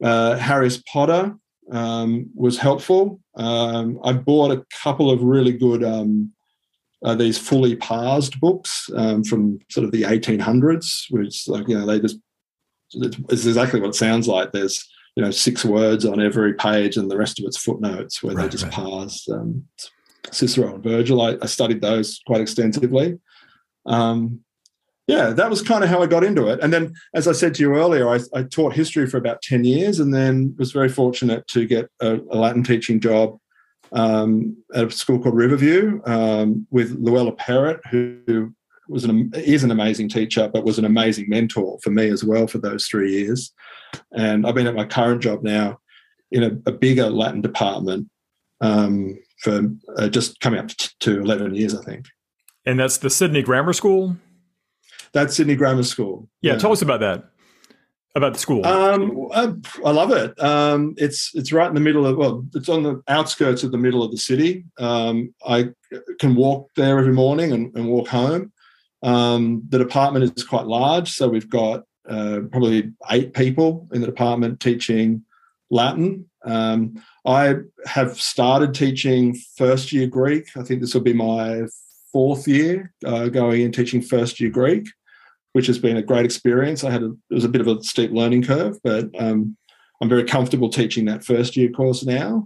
[SPEAKER 2] uh, Harrius Potter um, was helpful. Um, I bought a couple of really good um, uh, these fully parsed books um, from sort of the 1800s, which like you know they just it's exactly what it sounds like. There's you know six words on every page, and the rest of it's footnotes where right, they just right. parse. Um, Cicero and Virgil. I, I, studied those quite extensively. Um, yeah, that was kind of how I got into it. And then, as I said to you earlier, I, I taught history for about 10 years and then was very fortunate to get a, a Latin teaching job um, at a school called Riverview um, with Luella Parrott, who, was an is an amazing teacher, but was an amazing mentor for me as well for those three years. And I've been at my current job now in a, a bigger Latin department um, for uh, just coming up to 11 years, I think.
[SPEAKER 1] And that's the Sydney Grammar School?
[SPEAKER 2] That's Sydney Grammar School.
[SPEAKER 1] Yeah, yeah. tell us about that. About the school.
[SPEAKER 2] Um, I, I, love it. Um, it's it's right in the middle of well, it's on the outskirts of the middle of the city. Um, I can walk there every morning and, and walk home. Um, the department is quite large, so we've got uh, probably eight people in the department teaching Latin. Um, I have started teaching first year Greek. I think this will be my fourth year uh, going and teaching first year Greek, which has been a great experience. I had a, it was a bit of a steep learning curve, but um, I'm very comfortable teaching that first year course now.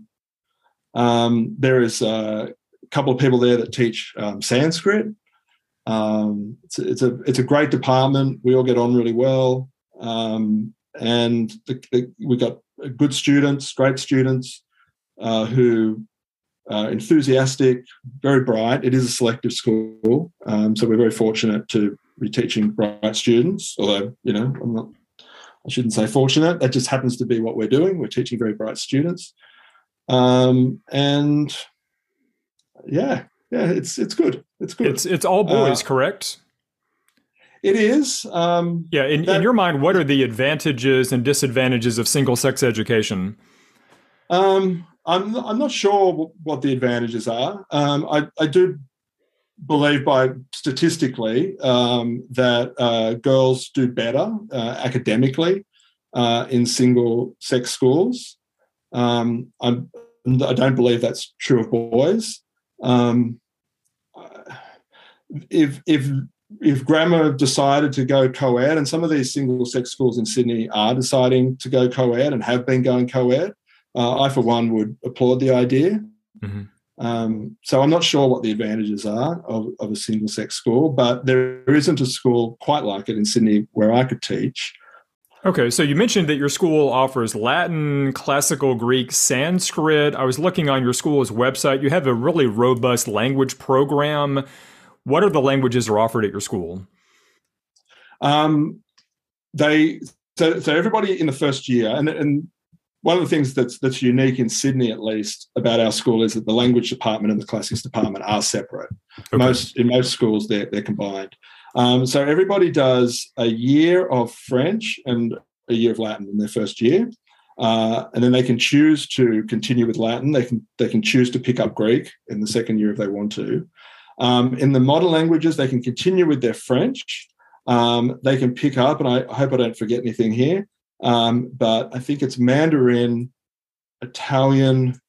[SPEAKER 2] Um, there is a couple of people there that teach um, Sanskrit. Um, it's, it's, a it's a great department. We all get on really well, um, and the, the, we got good students, great students uh, who are enthusiastic, very bright. It is a selective school, um, so we're very fortunate to teaching bright students. Although you know, I'm not, I shouldn't say fortunate. That just happens to be what we're doing. We're teaching very bright students, um, and yeah, yeah, it's it's good. It's good.
[SPEAKER 1] It's it's all boys, uh, correct?
[SPEAKER 2] It is. Um,
[SPEAKER 1] yeah. In, that, in your mind, what are the advantages and disadvantages of single sex education?
[SPEAKER 2] Um, I'm I'm not sure what the advantages are. Um, I I do believe by statistically um, that uh, girls do better uh, academically uh, in single sex schools. Um, I don't believe that's true of boys. Um, if if if grammar decided to go co-ed, and some of these single sex schools in Sydney are deciding to go co-ed and have been going co-ed, uh, I, for one, would applaud the idea. Mm-hmm. Um, so I'm not sure what the advantages are of, of a single sex school, but there isn't a school quite like it in Sydney where I could teach.
[SPEAKER 1] Okay, so you mentioned that your school offers Latin, classical Greek, Sanskrit. I was looking on your school's website. You have a really robust language program. What are the languages that are offered at your school?
[SPEAKER 2] Um, they so, so everybody in the first year, and, and one of the things that's that's unique in Sydney, at least, about our school is that the language department and the classics department are separate. Okay. Most in most schools, they're they're combined. Um, so everybody does a year of French and a year of Latin in their first year, uh, and then they can choose to continue with Latin. They can they can choose to pick up Greek in the second year if they want to. Um, in the modern languages, they can continue with their French. Um, they can pick up, and I, I hope I don't forget anything here. Um, but I think it's Mandarin, Italian,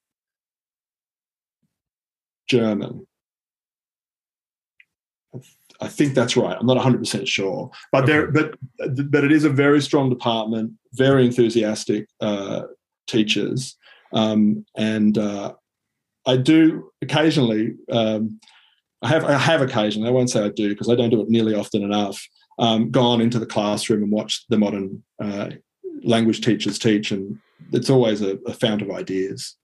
[SPEAKER 2] German. I, think that's right. I'm not 100% sure, but okay. there, but but it is a very strong department, very enthusiastic uh, teachers, um, and uh, I do occasionally. Um, I have I have occasionally. I won't say I do because I don't do it nearly often enough. Um, gone into the classroom and watched the modern uh, language teachers teach, and it's always a, a fount of ideas.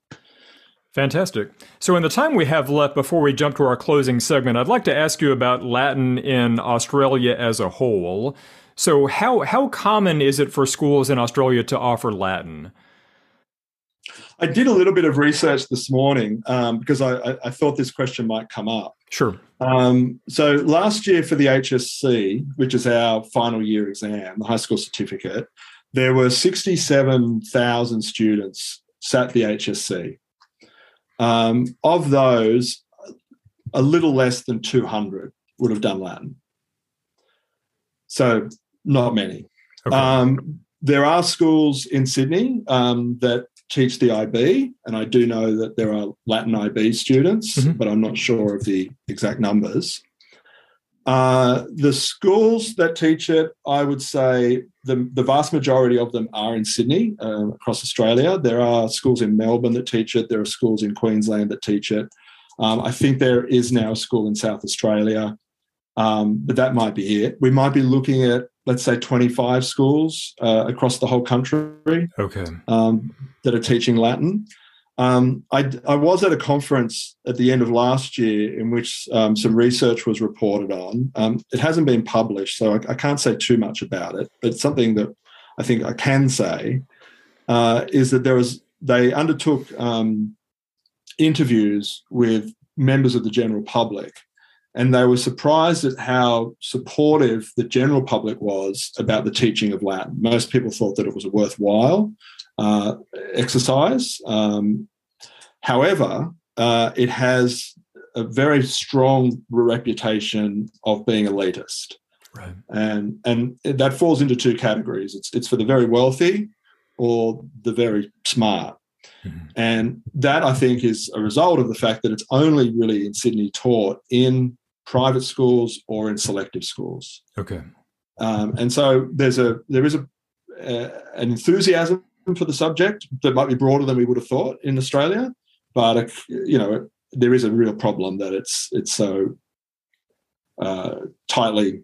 [SPEAKER 1] Fantastic. So, in the time we have left before we jump to our closing segment, I'd like to ask you about Latin in Australia as a whole. So, how how common is it for schools in Australia to offer Latin?
[SPEAKER 2] I did a little bit of research this morning um, because I, I, I, thought this question might come up.
[SPEAKER 1] Sure.
[SPEAKER 2] Um, so last year for the HSC, which is our final year exam, the high school certificate, there were 67,000 students sat the HSC. Um, of those, a little less than 200 would have done Latin. So not many. Okay. Um, there are schools in Sydney um, that teach the IB, and I do know that there are Latin IB students, mm-hmm. but I'm not sure of the exact numbers. Uh, the schools that teach it, I would say the, the vast majority of them are in Sydney, uh, across Australia. There are schools in Melbourne that teach it, there are schools in Queensland that teach it. Um, I think there is now a school in South Australia, um, but that might be it. We might be looking at let's say 25 schools uh, across the whole country
[SPEAKER 1] okay
[SPEAKER 2] um, that are teaching latin um, I, I, was at a conference at the end of last year in which um, some research was reported on um, it hasn't been published so I, I, can't say too much about it but something that i think i can say uh, is that there was they undertook um, interviews with members of the general public and they were surprised at how supportive the general public was about the teaching of Latin. Most people thought that it was worthwhile uh, exercise. Um, however, uh, it has a very strong reputation of being elitist.
[SPEAKER 1] Right.
[SPEAKER 2] And, and that falls into two categories it's, it's for the very wealthy or the very smart. Mm-hmm. And that I think is a result of the fact that it's only really in Sydney taught in private schools or in selective schools.
[SPEAKER 1] Okay.
[SPEAKER 2] Um, and so there's a there is a uh, an enthusiasm for the subject that might be broader than we would have thought in Australia, but uh, you know there is a real problem that it's it's so uh, tightly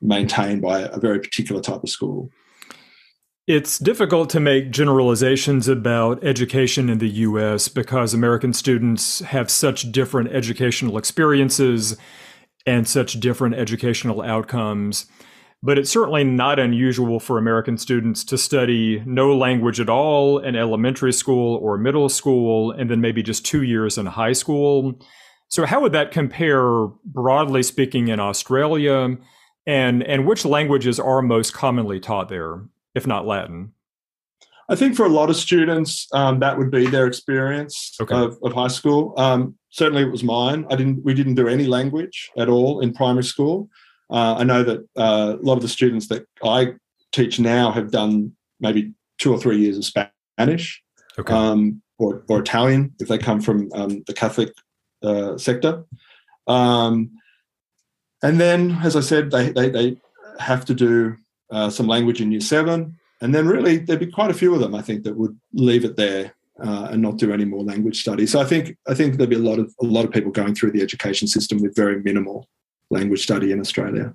[SPEAKER 2] maintained by a very particular type of school.
[SPEAKER 1] It's difficult to make generalizations about education in the US because American students have such different educational experiences and such different educational outcomes. But it's certainly not unusual for American students to study no language at all in elementary school or middle school, and then maybe just two years in high school. So, how would that compare, broadly speaking, in Australia? And, and which languages are most commonly taught there, if not Latin?
[SPEAKER 2] I think for a lot of students, um, that would be their experience okay. of, of, high school. Um, certainly, it was mine. I didn't. We didn't do any language at all in primary school. Uh, I know that uh, a lot of the students that I teach now have done maybe two or three years of Spanish
[SPEAKER 1] okay.
[SPEAKER 2] um, or, or, Italian if they come from um, the Catholic uh, sector. Um, and then, as I said, they, they, they have to do uh, some language in year seven. And then, really, there'd be quite a few of them, I think, that would leave it there uh, and not do any more language study. So I think I think there'd be a lot of a lot of people going through the education system with very minimal language study in Australia.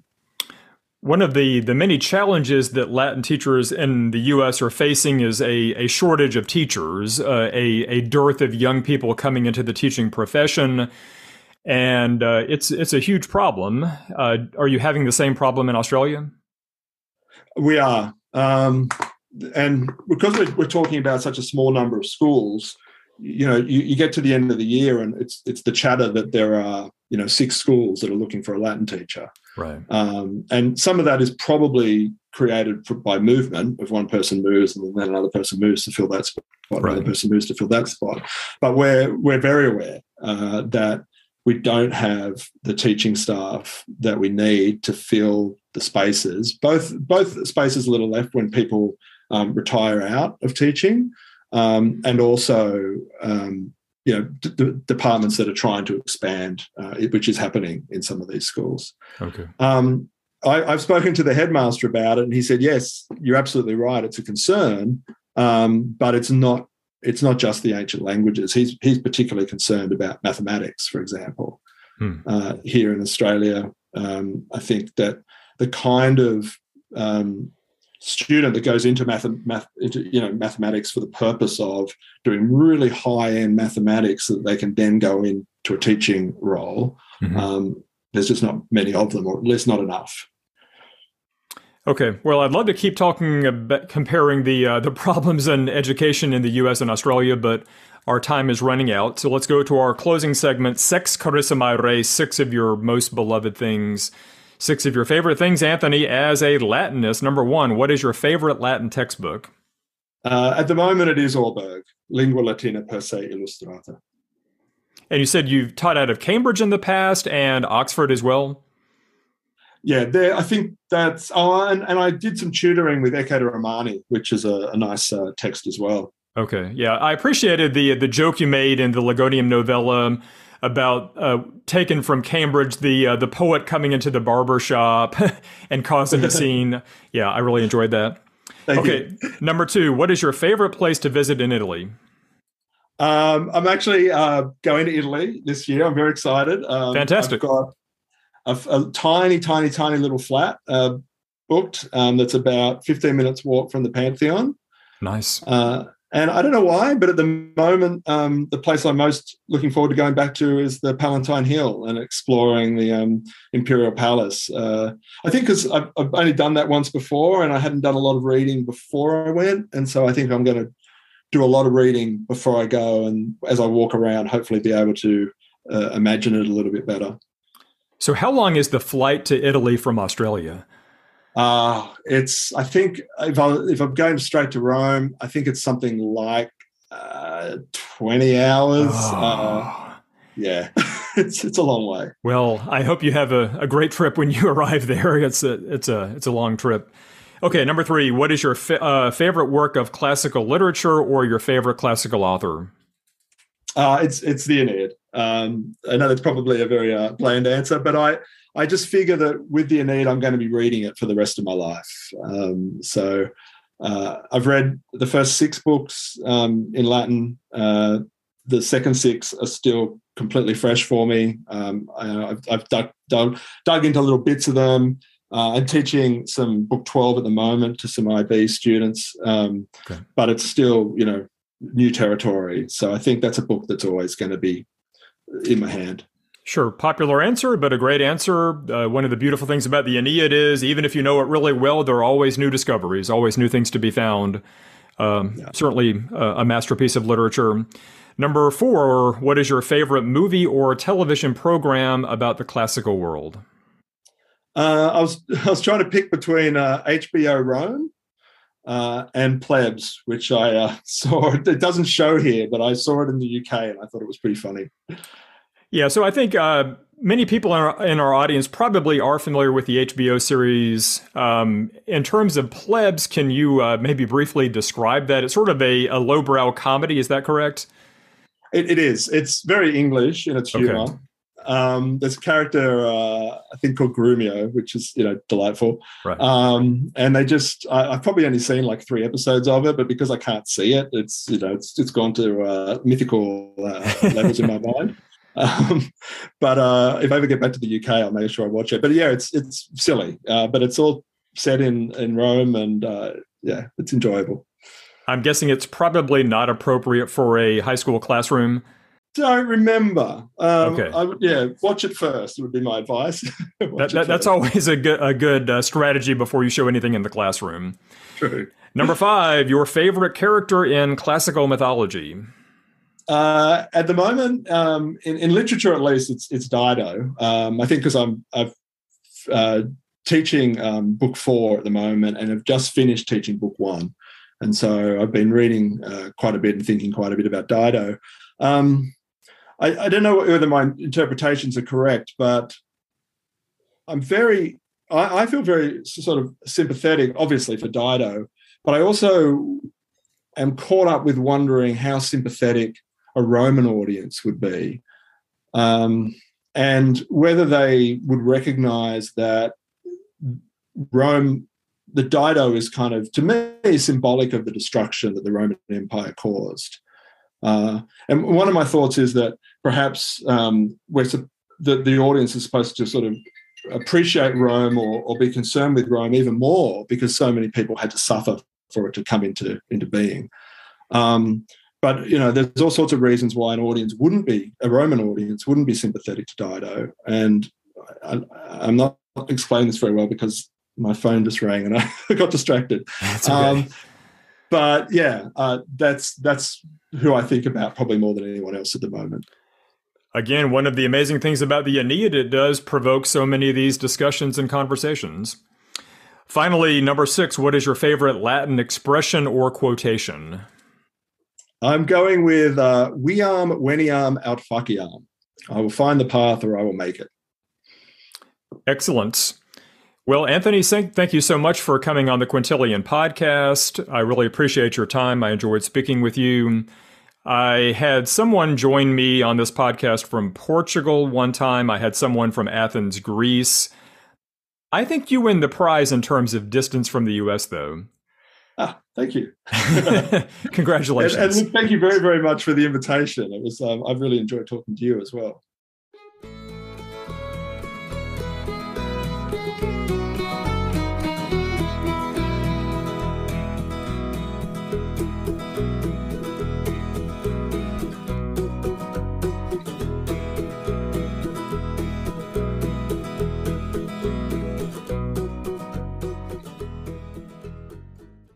[SPEAKER 1] One of the, the many challenges that Latin teachers in the U.S. are facing is a, a shortage of teachers, uh, a, a dearth of young people coming into the teaching profession, and uh, it's it's a huge problem. Uh, are you having the same problem in Australia?
[SPEAKER 2] We are. Um, and because we're, we're, talking about such a small number of schools, you know, you, you, get to the end of the year and it's it's the chatter that there are, you know, six schools that are looking for a Latin teacher.
[SPEAKER 1] Right.
[SPEAKER 2] Um, and some of that is probably created for, by movement. If one person moves and then another person moves to fill that spot, right. another person moves to fill that spot. But we're we're very aware uh, that we don't have the teaching staff that we need to fill the spaces. Both both spaces a little left when people um, retire out of teaching, um, and also um, you know d- departments that are trying to expand, uh, which is happening in some of these schools.
[SPEAKER 1] Okay.
[SPEAKER 2] Um, I, have spoken to the headmaster about it, and he said, "Yes, you're absolutely right. It's a concern, um, but it's not. It's not just the ancient languages. He's he's particularly concerned about mathematics, for example. Hmm. Uh, here in Australia, um, I think that the kind of um, student that goes into math, math into, you know mathematics for the purpose of doing really high end mathematics so that they can then go into a teaching role. Mm-hmm. Um, there's just not many of them, or at least not enough.
[SPEAKER 1] Okay, well, I'd love to keep talking about comparing the uh, the [laughs] problems in education in the U.S. and Australia, but our time is running out. So let's go to our closing segment: Sex Carissimi Res, six of your most beloved things, six of your favorite things. Anthony, as a Latinist, number one, what is your favorite Latin textbook?
[SPEAKER 2] Uh, at the moment, it is Ørberg, Lingua Latina per se illustrata.
[SPEAKER 1] And you said you've taught out of Cambridge in the past and Oxford as well
[SPEAKER 2] yeah, there. I think that's. Oh, and, and I did some tutoring with Ecce Romani, which is a, a nice uh, text as well.
[SPEAKER 1] Okay, yeah, I appreciated the the joke you made in the Legonium novella about uh, taken from Cambridge, the uh, the poet coming into the barber shop [laughs] and causing a scene. [laughs] Yeah, I really enjoyed that.
[SPEAKER 2] Thank
[SPEAKER 1] okay, you. number two, what is your favorite place to visit in Italy?
[SPEAKER 2] Um, I'm actually uh, going to Italy this year. I'm very excited. Um,
[SPEAKER 1] Fantastic.
[SPEAKER 2] I've got a, a tiny, tiny, tiny little flat uh, booked um, that's about 15 minutes walk from the Pantheon.
[SPEAKER 1] Nice.
[SPEAKER 2] Uh, and I don't know why, but at the moment, um, the place I'm most looking forward to going back to is the Palatine Hill and exploring the um, Imperial Palace. Uh, I think because I've, I've, only done that once before and I hadn't done a lot of reading before I went. And so I think I'm going to do a lot of reading before I go. And as I walk around, hopefully be able to uh, imagine it a little bit better.
[SPEAKER 1] So, how long is the flight to Italy from Australia?
[SPEAKER 2] Uh, it's, I think, if, I, if I'm going straight to Rome, I think it's something like uh, 20 hours. Oh. Uh, yeah, [laughs] it's it's a long way.
[SPEAKER 1] Well, I hope you have a, a great trip when you [laughs] arrive there. It's a it's a it's a long trip. Okay, number three. What is your fa- uh, favorite work of classical literature or your favorite classical author?
[SPEAKER 2] Uh, it's it's the Aeneid. Um, I know that's probably a very uh, bland answer, but I I just figure that with the Aeneid, I'm going to be reading it for the rest of my life. Um, so uh, I've read the first six books um, in Latin. Uh, the second six are still completely fresh for me. Um, I, have I've dug, dug, dug, into little bits of them. Uh, I'm teaching some book 12 at the moment to some IB students, um, okay. but it's still, you know, new territory. So I think that's a book that's always going to be in my hand.
[SPEAKER 1] Sure, popular answer, but a great answer. Uh, one of the beautiful things about the Aeneid is even if you know it really well, there are always new discoveries, always new things to be found. Um, yeah. Certainly uh, a masterpiece of literature. Number four, what is your favorite movie or television program about the classical world?
[SPEAKER 2] Uh, I was [laughs] I was trying to pick between HBO uh, Rome uh, and Plebs, which I uh, [laughs] saw. It doesn't show here, but I saw it in the UK and I thought it was pretty funny.
[SPEAKER 1] Yeah, so I think uh, many people in our, in our, audience probably are familiar with the HBO series. Um, in terms of Plebs, can you uh, maybe briefly describe that? It's sort of a, a lowbrow comedy, is that correct?
[SPEAKER 2] It, it is. It's very English in its humor. Okay. Um, there's a character uh, I think called Grumio, which is you know delightful.
[SPEAKER 1] Right.
[SPEAKER 2] Um, and they just I, have probably only seen like three episodes of it, but because I can't see it, it's you know it's it's gone to uh, mythical uh, levels in my [laughs] mind. Um, but uh, if I ever get back to the UK, I'll make sure I watch it. But yeah, it's it's silly, uh, but it's all set in in Rome, and uh, yeah, it's enjoyable.
[SPEAKER 1] I'm guessing it's probably not appropriate for a high school classroom
[SPEAKER 2] don't remember. Um, okay. I, yeah, watch it first would be my advice. [laughs]
[SPEAKER 1] that, that, that's always a good a good uh, strategy before you show anything in the classroom.
[SPEAKER 2] True.
[SPEAKER 1] Number five, your favorite character in classical mythology.
[SPEAKER 2] Uh, at the moment, um, in, in, literature at least, it's it's Dido. Um, I think because I'm I've uh, teaching um, book four at the moment, and have just finished teaching book one, and so I've been reading uh, quite a bit and thinking quite a bit about Dido. Um, I, I don't know whether my interpretations are correct, but I'm very, I, I feel very sort of sympathetic, obviously, for Dido, but I also am caught up with wondering how sympathetic a Roman audience would be. Um, and whether they would recognize that Rome, the Dido is kind of, to me, symbolic of the destruction that the Roman Empire caused. Uh, and one of my thoughts is that perhaps um, we're, the, the audience is supposed to sort of appreciate Rome or, or be concerned with Rome even more because so many people had to suffer for it to come into, into being. Um, but you know, there's all sorts of reasons why an audience wouldn't be a Roman audience wouldn't be sympathetic to Dido, and I, am not explaining this very well because my phone just rang and I [laughs] got distracted.
[SPEAKER 1] Okay. Um,
[SPEAKER 2] but yeah, uh, that's that's who I think about probably more than anyone else at the moment.
[SPEAKER 1] Again, one of the amazing things about the Aeneid, it does provoke so many of these discussions and conversations. Finally, number six, what is your favorite Latin expression or quotation?
[SPEAKER 2] I'm going with uh, viam veniam aut faciam. I will find the path or I will make it.
[SPEAKER 1] Excellent. Well, Anthony, thank you so much for coming on the Quintilian podcast. I really appreciate your time. I enjoyed speaking with you. I had someone join me on this podcast from Portugal one time. I had someone from Athens, Greece. I think you win the prize in terms of distance from the US, though.
[SPEAKER 2] Ah, thank you. [laughs] [laughs]
[SPEAKER 1] Congratulations.
[SPEAKER 2] and, and, thank you very, very much for the invitation. It was um, I've really enjoyed talking to you as well.